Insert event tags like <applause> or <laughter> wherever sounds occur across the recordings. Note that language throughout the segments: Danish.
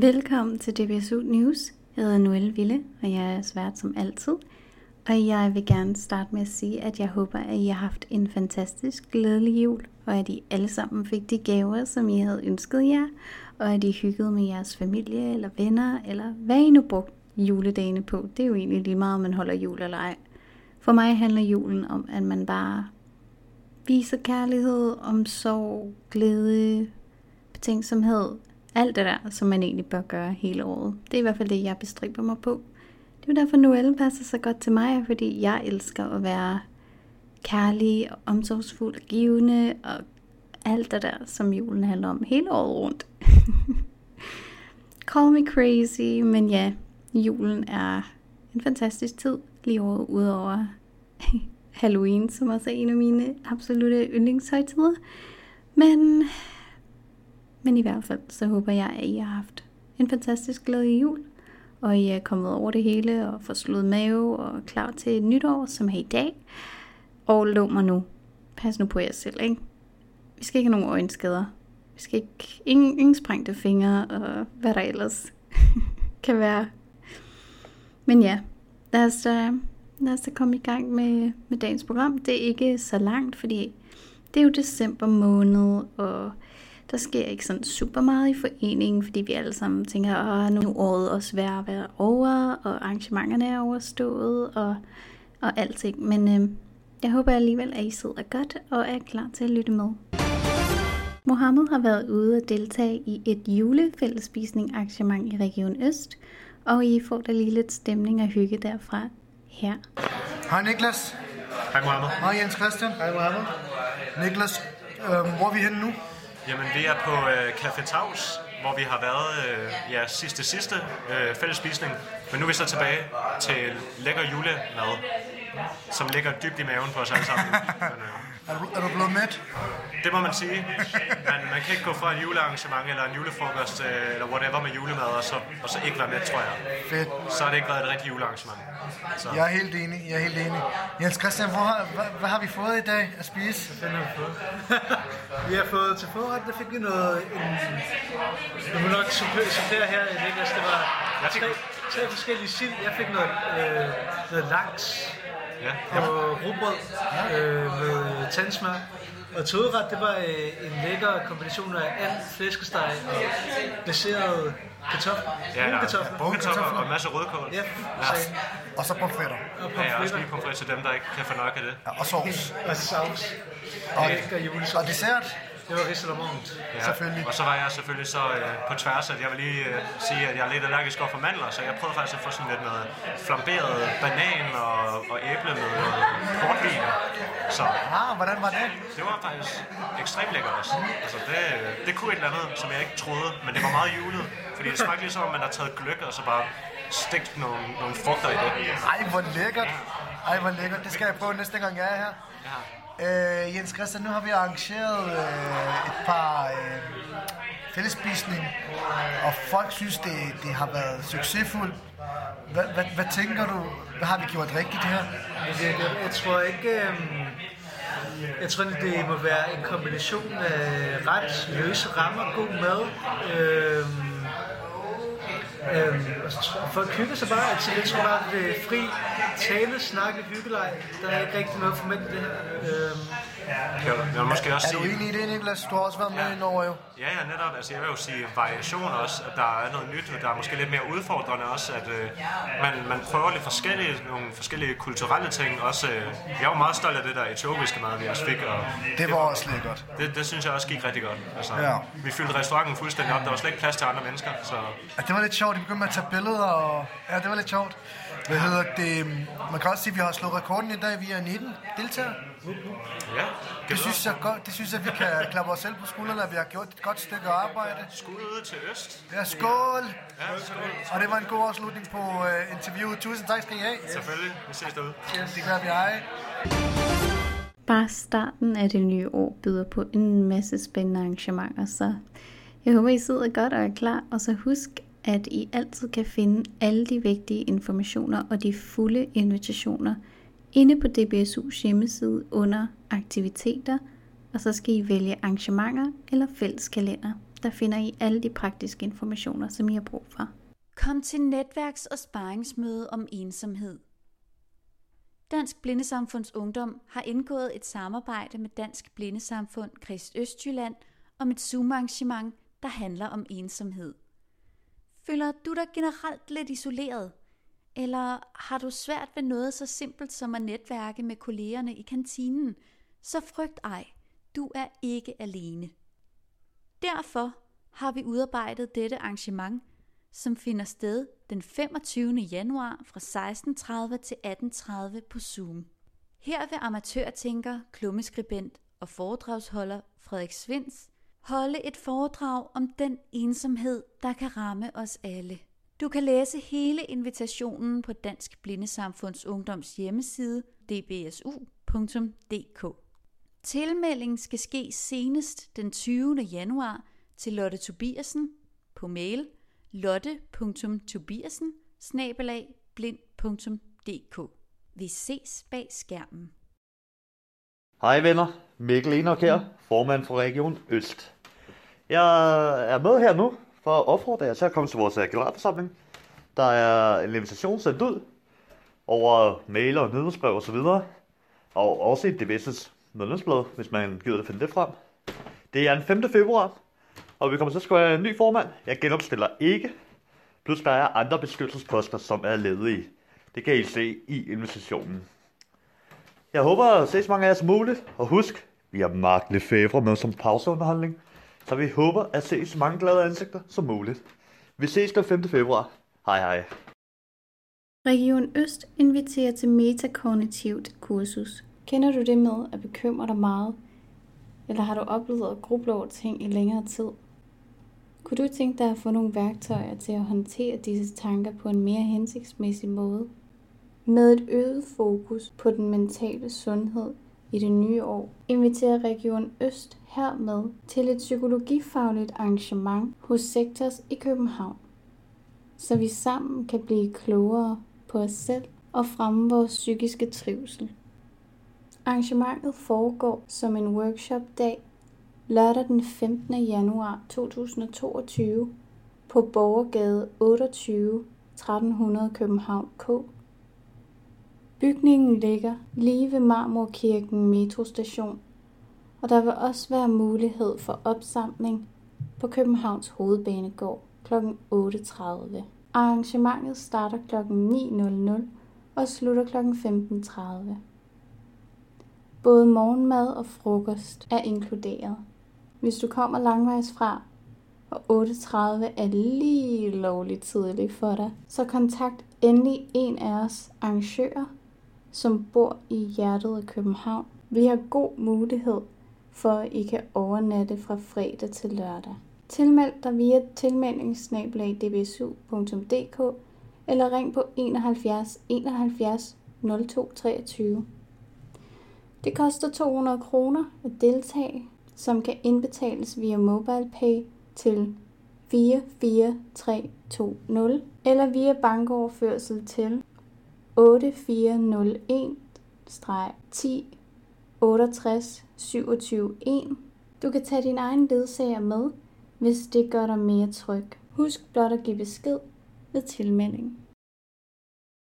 Velkommen til DBSU News. Jeg hedder Noelle Ville, og jeg er svært som altid. Og jeg vil gerne starte med at sige, at jeg håber, at I har haft en fantastisk glædelig jul, og at I alle sammen fik de gaver, som I havde ønsket jer, og at I hyggede med jeres familie eller venner, eller hvad I nu brugte juledagene på. Det er jo egentlig lige meget, om man holder jul eller ej. For mig handler julen om, at man bare viser kærlighed, omsorg, glæde, betænksomhed, alt det der, som man egentlig bør gøre hele året. Det er i hvert fald det, jeg bestriber mig på. Det er derfor, Noelle passer så godt til mig, fordi jeg elsker at være kærlig og omsorgsfuld og givende og alt det der, som julen handler om hele året rundt. <laughs> Call me crazy, men ja, julen er en fantastisk tid lige over, udover <laughs> Halloween, som også er en af mine absolute yndlingshøjtider. Men, men i hvert fald, så håber jeg, at I har haft en fantastisk glæde jul, og I er kommet over det hele og får slået mave og klar til et nytår, som er i dag. Og lov mig nu, pas nu på jer selv, ikke? Vi skal ikke have nogen øjenskader. Vi skal ikke, ingen, ingen sprængte fingre og hvad der ellers <laughs> kan være. Men ja, lad os, da, lad os da komme i gang med, med dagens program. Det er ikke så langt, fordi det er jo december måned, og der sker ikke sådan super meget i foreningen, fordi vi alle sammen tænker, at nu er året også værd at være over, og arrangementerne er overstået, og, og alting. Men øh, jeg håber alligevel, at I sidder godt og er klar til at lytte med. Mohammed har været ude at deltage i et julefællespisning arrangement i Region Øst, og I får da lige lidt stemning og hygge derfra her. Hej Niklas. Hej Mohammed. Hej Jens Christian. Hej Mohammed. Niklas, øh, hvor er vi henne nu? Jamen, vi er på øh, Café Taus, hvor vi har været øh, ja, sidste sidste øh, fællesspisning. Men nu er vi så tilbage til lækker julemad, som ligger dybt i maven på os alle sammen. Men, <laughs> øh, Er du, er du blevet mæt? det må man sige. Man, man kan ikke gå fra et julearrangement eller en julefrokost øh, eller whatever med julemad, og så, og så ikke være med, tror jeg. Fedt. Så har det ikke været et rigtigt julearrangement. Så. Jeg er helt enig, jeg er helt enig. Jens Christian, hvor hvad, hvad har vi fået i dag at spise? Den har vi fået. <laughs> vi har fået til forret, der fik vi noget... En, du må nok supplere her, Niklas. Det var Jeg tre, tre forskellige sild. Jeg fik noget, øh, noget laks Ja. og rugbrød øh, med tandsmør. Og til udret, det var øh, en lækker kombination af and, flæskesteg og glaserede kartofler. Ja, der kartofler. er brune kartofler og en masse rødkål. Ja, sagde. Og så pomfritter. Og Ja, jeg har også lige pomfritter. pomfrit til dem, der ikke kan få nok af det. Ja, og sovs. Og saus. Og, og dessert. Det var risalamande. Ja, Selvfølgelig. Og så var jeg selvfølgelig så øh, på tværs, at jeg vil lige øh, sige, at jeg er lidt allergisk over for mandler, så jeg prøvede faktisk at få sådan lidt noget flamberet banan og, og æble med øh, portvin. Så Ah, hvordan var det? det var faktisk ekstremt lækkert også. Altså det, det kunne et eller andet, som jeg ikke troede, men det var meget julet. Fordi det smagte ligesom, om man har taget gløk og så bare stegt nogle, nogle frugter i det. Ej, hvor lækkert. Ej, hvor lækkert. Det skal jeg prøve næste gang, jeg er her. Ja. Øh, Jens Christian, nu har vi arrangeret øh, et par øh, fællesspisning, og folk synes, det, det har været succesfuldt. Hvad, hvad, hvad tænker du? Hvad har vi gjort rigtigt her? Jeg, jeg, jeg tror ikke... Øh... Jeg tror, det må være en kombination af ret løse rammer, god mad. øh, øhm, og så tror- folk hygger sig bare. Altså, jeg tror bare, at det er fri tale, snakke, hyggeleg. Der er ikke rigtig noget formelt i det her. Øhm, jeg vil måske også Er du sige... enig i det, Niklas? Du har også været med i Norge, jo. Ja, ja, netop. Altså, jeg vil jo sige variation også, at der er noget nyt, der er måske lidt mere udfordrende også, at øh, man, man prøver lidt forskellige, nogle forskellige kulturelle ting. Også, øh, jeg er jo meget stolt af det der etiopiske mad, vi også fik, og Det var også lækkert. det, det synes jeg også gik rigtig godt. Altså, Ja. Vi fyldte restauranten fuldstændig op, der var slet ikke plads til andre mennesker, så Ja, det var lidt sjovt. De begyndte med at tage billeder, og ja, det var lidt sjovt. Hvad hedder det? Man kan også sige, at vi har slået rekorden i dag. Vi er 19 deltagere. ja. Det synes jeg godt. Det synes jeg, vi kan klappe os selv på skuldrene, at vi har gjort et godt stykke arbejde. Skud ud til Øst. Ja, skål! Ja, skål. Og det var en god afslutning på uh, interviewet. Tusind tak skal I have. Selvfølgelig. Vi ses derude. Det gør vi. Hej. Bare starten af det nye år byder på en masse spændende arrangementer, så jeg håber, I sidder godt og er klar. Og så husk, at I altid kan finde alle de vigtige informationer og de fulde invitationer inde på DBSU's hjemmeside under aktiviteter, og så skal I vælge arrangementer eller fælleskalender. Der finder I alle de praktiske informationer, som I har brug for. Kom til netværks- og sparringsmøde om ensomhed. Dansk Blindesamfunds Ungdom har indgået et samarbejde med Dansk Blindesamfund Krist Østjylland om et Zoom-arrangement, der handler om ensomhed. Føler du dig generelt lidt isoleret? Eller har du svært ved noget så simpelt som at netværke med kollegerne i kantinen? Så frygt ej, du er ikke alene. Derfor har vi udarbejdet dette arrangement, som finder sted den 25. januar fra 16.30 til 18.30 på Zoom. Her vil amatørtænker, klummeskribent og foredragsholder Frederik Svens holde et foredrag om den ensomhed, der kan ramme os alle. Du kan læse hele invitationen på Dansk Blindesamfunds Ungdoms hjemmeside dbsu.dk. Tilmelding skal ske senest den 20. januar til Lotte Tobiasen på mail lotte.tobiasen blind.dk. Vi ses bag skærmen. Hej venner, Mikkel Enoch her, formand for Region Øst. Jeg er med her nu for at opfordre jer til at komme til vores øh, generalforsamling. Der er en invitation sendt ud over mail og nyhedsbrev osv. Og også et DBS' medlemsblad, hvis man gider at finde det frem. Det er den 5. februar, og vi kommer til at skulle have en ny formand. Jeg genopstiller ikke. Plus der er andre beskyttelsesposter, som er ledige. Det kan I se i invitationen. Jeg håber at se så mange af jer som muligt. Og husk, vi har Mark Lefebvre med som pauseunderholdning. Så vi håber at se så mange glade ansigter som muligt. Vi ses den 5. februar. Hej hej. Region Øst inviterer til metakognitivt kursus. Kender du det med at bekymre dig meget? Eller har du oplevet at gruble over ting i længere tid? Kunne du tænke dig at få nogle værktøjer til at håndtere disse tanker på en mere hensigtsmæssig måde? Med et øget fokus på den mentale sundhed i det nye år, inviterer Region Øst hermed til et psykologifagligt arrangement hos Sektors i København, så vi sammen kan blive klogere på os selv og fremme vores psykiske trivsel. Arrangementet foregår som en workshop-dag lørdag den 15. januar 2022 på Borgergade 28 1300 København K. Bygningen ligger lige ved Marmorkirken metrostation, og der vil også være mulighed for opsamling på Københavns Hovedbanegård kl. 8.30. Arrangementet starter kl. 9.00 og slutter kl. 15.30. Både morgenmad og frokost er inkluderet. Hvis du kommer langvejs fra, og 8.30 er lige lovligt tidligt for dig, så kontakt endelig en af os arrangører, som bor i hjertet af København. Vi har god mulighed for, at I kan overnatte fra fredag til lørdag. Tilmeld dig via tilmeldingssnabelag.dbsu.dk eller ring på 71 71 02 23. Det koster 200 kroner at deltage, som kan indbetales via MobilePay til 44320 eller via bankoverførsel til 8401 10 68 27 1. Du kan tage din egen ledsager med, hvis det gør dig mere tryg. Husk blot at give besked ved tilmelding.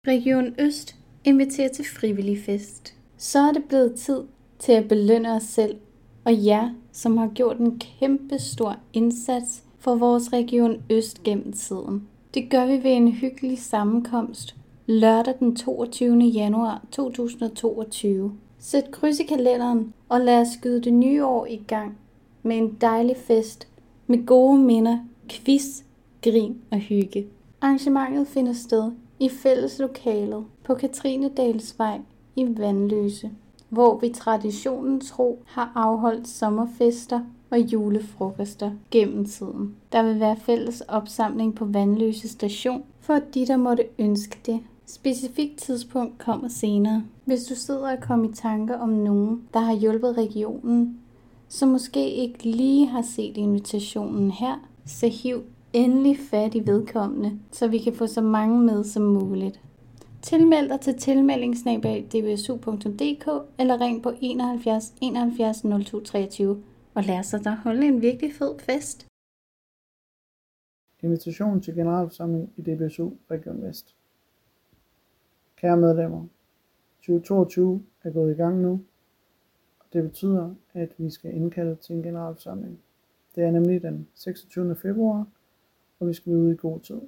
Region Øst inviterer til frivillig fest. Så er det blevet tid til at belønne os selv og jer, som har gjort en kæmpe stor indsats for vores Region Øst gennem tiden. Det gør vi ved en hyggelig sammenkomst lørdag den 22. januar 2022. Sæt kryds i kalenderen og lad os skyde det nye år i gang med en dejlig fest med gode minder, quiz, grin og hygge. Arrangementet finder sted i fælleslokalet på Katrinedalsvej i Vandløse, hvor vi traditionen tro har afholdt sommerfester og julefrokoster gennem tiden. Der vil være fælles opsamling på Vandløse station for de, der måtte ønske det. Specifikt tidspunkt kommer senere. Hvis du sidder og kommer i tanker om nogen, der har hjulpet regionen, som måske ikke lige har set invitationen her, så hiv endelig fat i vedkommende, så vi kan få så mange med som muligt. Tilmeld dig til tilmeldingsnabel.dbsu.dk eller ring på 71 71 02 23 og lad sig der holde en virkelig fed fest. Invitation til generalforsamling i DBSU Region Vest. Kære medlemmer, 2022 er gået i gang nu, og det betyder, at vi skal indkalde til en generalforsamling. Det er nemlig den 26. februar, og vi skal ud i god tid.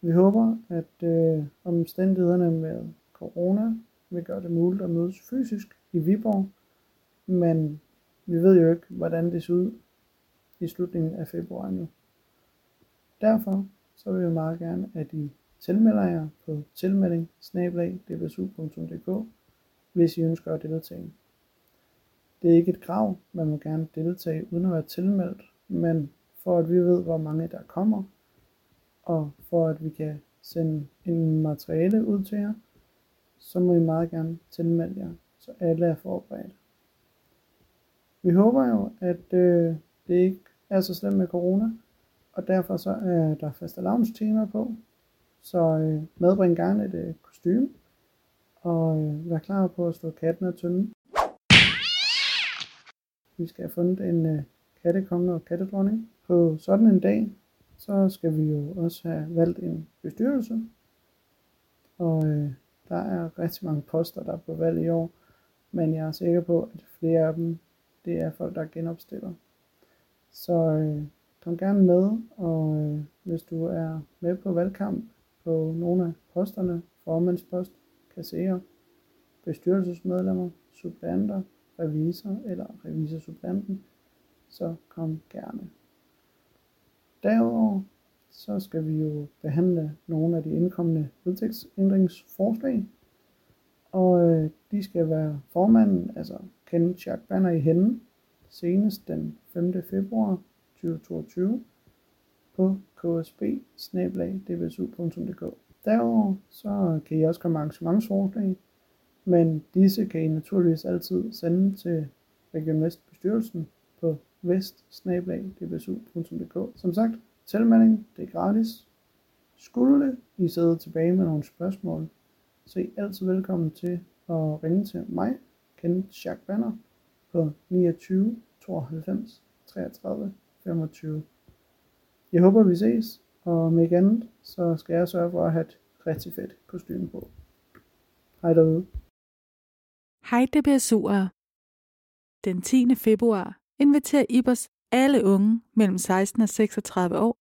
Vi håber, at øh, omstændighederne med corona vil gøre det muligt at mødes fysisk i Viborg, men vi ved jo ikke, hvordan det ser ud i slutningen af februar nu. Derfor så vil vi meget gerne, at I tilmelder jer på tilmelding hvis I ønsker at deltage. Det er ikke et krav, man må gerne deltage uden at være tilmeldt, men for at vi ved, hvor mange der kommer, og for at vi kan sende en materiale ud til jer, så må I meget gerne tilmelde jer, så alle er forberedt. Vi håber jo, at øh, det ikke er så slemt med corona, og derfor så er der faste tema på. Så øh, medbring gerne et øh, kostume, og øh, vær klar på at slå katten af tynden. Vi skal have fundet en øh, kattekonge og kattedronning. På sådan en dag, så skal vi jo også have valgt en bestyrelse. Og øh, der er rigtig mange poster, der er på valg i år. Men jeg er sikker på, at flere af dem, det er folk, der genopstiller. Så øh, kom gerne med, og øh, hvis du er med på valgkamp på nogle af posterne, formandspost, kasserer, bestyrelsesmedlemmer, supplanter, revisor eller revisorsupplanten, så kom gerne. Derudover så skal vi jo behandle nogle af de indkommende vedtægtsændringsforslag, og øh, de skal være formanden, altså Kenneth Jack Banner i hende, senest den 5. februar 2022 på ksb Derudover så kan I også komme arrangementsforslag, men disse kan I naturligvis altid sende til Region Vest bestyrelsen på vest Som sagt, tilmelding det er gratis. Skulle I sidde tilbage med nogle spørgsmål, så er I altid velkommen til at ringe til mig, Kenneth Schack Banner, på 29 92 33 25. Jeg håber, vi ses, og med igen, så skal jeg sørge for at have et rigtig fedt kostume på. Hej derude. Hej DBSU'ere. Den 10. februar inviterer Ibers alle unge mellem 16 og 36 år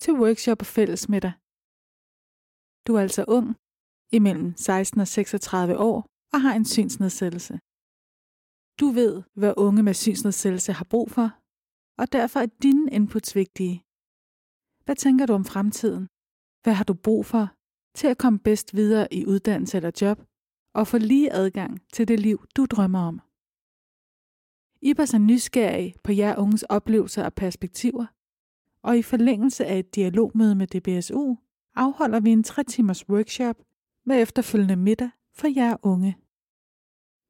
til workshop og fællesmiddag. Du er altså ung, imellem 16 og 36 år og har en synsnedsættelse. Du ved, hvad unge med synsnedsættelse har brug for, og derfor er dine inputs vigtige. Hvad tænker du om fremtiden? Hvad har du brug for til at komme bedst videre i uddannelse eller job og få lige adgang til det liv, du drømmer om? Ibers er nysgerrig på jer unges oplevelser og perspektiver, og i forlængelse af et dialogmøde med DBSU afholder vi en 3 timers workshop med efterfølgende middag for jer unge.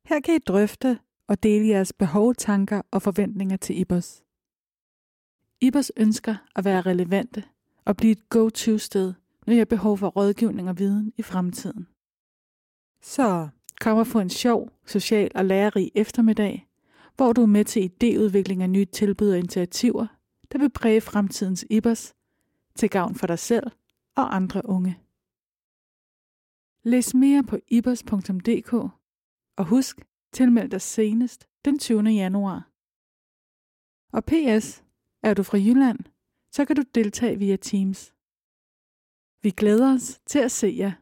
Her kan I drøfte og dele jeres behov, tanker og forventninger til Ibers. Ibers ønsker at være relevante og blive et go-to-sted, når jeg har behov for rådgivning og viden i fremtiden. Så kom og få en sjov, social og lærerig eftermiddag, hvor du er med til idéudvikling af nye tilbud og initiativer, der vil præge fremtidens Ibers til gavn for dig selv og andre unge. Læs mere på ibers.dk og husk, tilmeld dig senest den 20. januar. Og PS, er du fra Jylland, så kan du deltage via Teams. Vi glæder os til at se jer.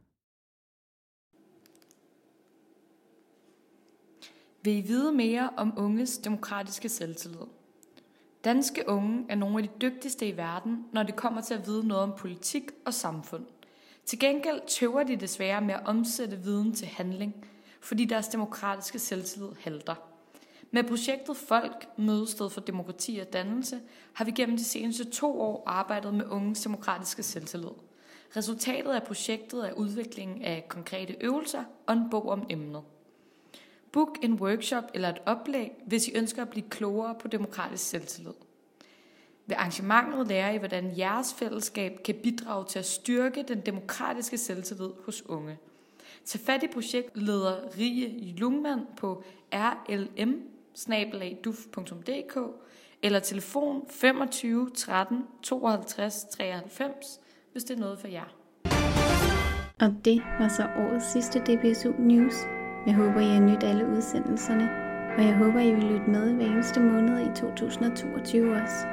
Vil I vide mere om unges demokratiske selvtillid? Danske unge er nogle af de dygtigste i verden, når det kommer til at vide noget om politik og samfund. Til gengæld tøver de desværre med at omsætte viden til handling, fordi deres demokratiske selvtillid halter. Med projektet Folk, Mødested for Demokrati og Dannelse, har vi gennem de seneste to år arbejdet med unges demokratiske selvtillid. Resultatet af projektet er udviklingen af konkrete øvelser og en bog om emnet. Book en workshop eller et oplæg, hvis I ønsker at blive klogere på demokratisk selvtillid. Ved arrangementet lærer I, hvordan jeres fællesskab kan bidrage til at styrke den demokratiske selvtillid hos unge. Tag fat i projektleder Rie Lungmann på rlm eller telefon 25 13 52 93, hvis det er noget for jer. Og det var så årets sidste DBSU News. Jeg håber, I har nydt alle udsendelserne, og jeg håber, I vil lytte med hver eneste måned i 2022 også.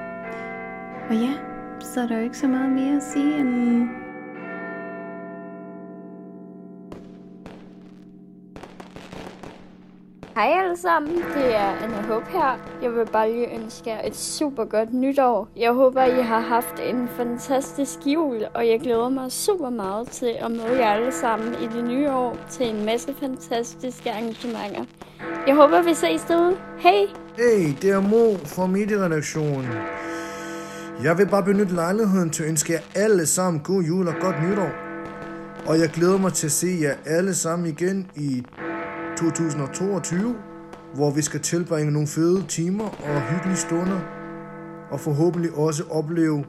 Og ja, så er der jo ikke så meget mere at sige end Hej alle sammen, det er Anna Hope her. Jeg vil bare lige ønske jer et super godt nytår. Jeg håber, I har haft en fantastisk jul, og jeg glæder mig super meget til at møde jer alle sammen i det nye år til en masse fantastiske arrangementer. Jeg håber, vi ses derude. Hej! Hey, det er Mo fra Medieredaktionen. Jeg vil bare benytte lejligheden til at ønske jer alle sammen god jul og godt nytår. Og jeg glæder mig til at se jer alle sammen igen i 2022, hvor vi skal tilbringe nogle fede timer og hyggelige stunder, og forhåbentlig også opleve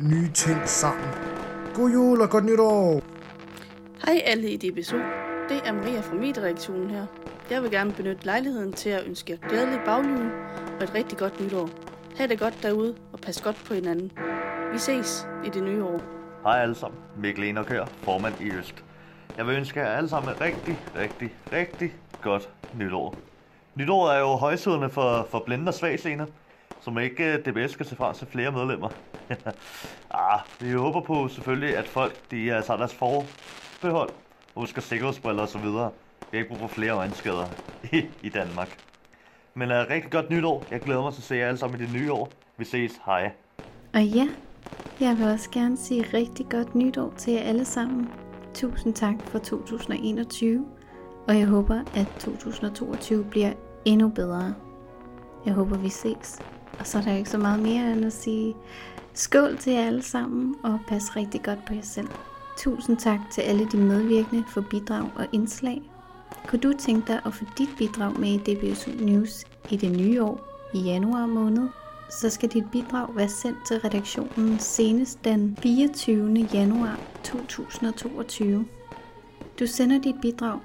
nye ting sammen. God jul og godt nytår! Hej alle i DBSU. Det er Maria fra Mediereaktionen her. Jeg vil gerne benytte lejligheden til at ønske jer glædelig bagjul og et rigtig godt nytår. Ha' det godt derude, og pas godt på hinanden. Vi ses i det nye år. Hej alle sammen. Mikkel her, formand i Øst. Jeg vil ønske jer alle sammen et rigtig, rigtig, rigtig godt nytår. Nytår er jo højsødende for, for blinde og svagsener, som ikke øh, DBS skal se frem til flere medlemmer. <laughs> ah, vi håber på selvfølgelig, at folk de øh, er altså deres forbehold, husker sikkerhedsbriller og så videre. Vi har ikke brug for flere øjenskader <laughs> i, i Danmark. Men uh, rigtig godt nytår. Jeg glæder mig til at se jer alle sammen i det nye år. Vi ses. Hej. Og ja, jeg vil også gerne sige rigtig godt nytår til jer alle sammen. Tusind tak for 2021, og jeg håber, at 2022 bliver endnu bedre. Jeg håber, vi ses. Og så er der ikke så meget mere end at sige skål til jer alle sammen, og pas rigtig godt på jer selv. Tusind tak til alle de medvirkende for bidrag og indslag. Kunne du tænke dig at få dit bidrag med i DBSU News i det nye år i januar måned? Så skal dit bidrag være sendt til redaktionen senest den 24. januar 2022. Du sender dit bidrag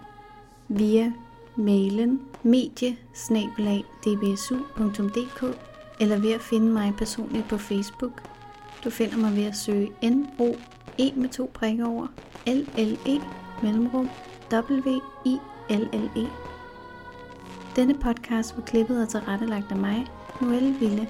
via mailen medie-dbsu.dk eller ved at finde mig personligt på Facebook. Du finder mig ved at søge NO e med to prikker over l l e mellemrum w i l l e. Denne podcast var klippet og tilrettelagt af mig, Noelle Ville.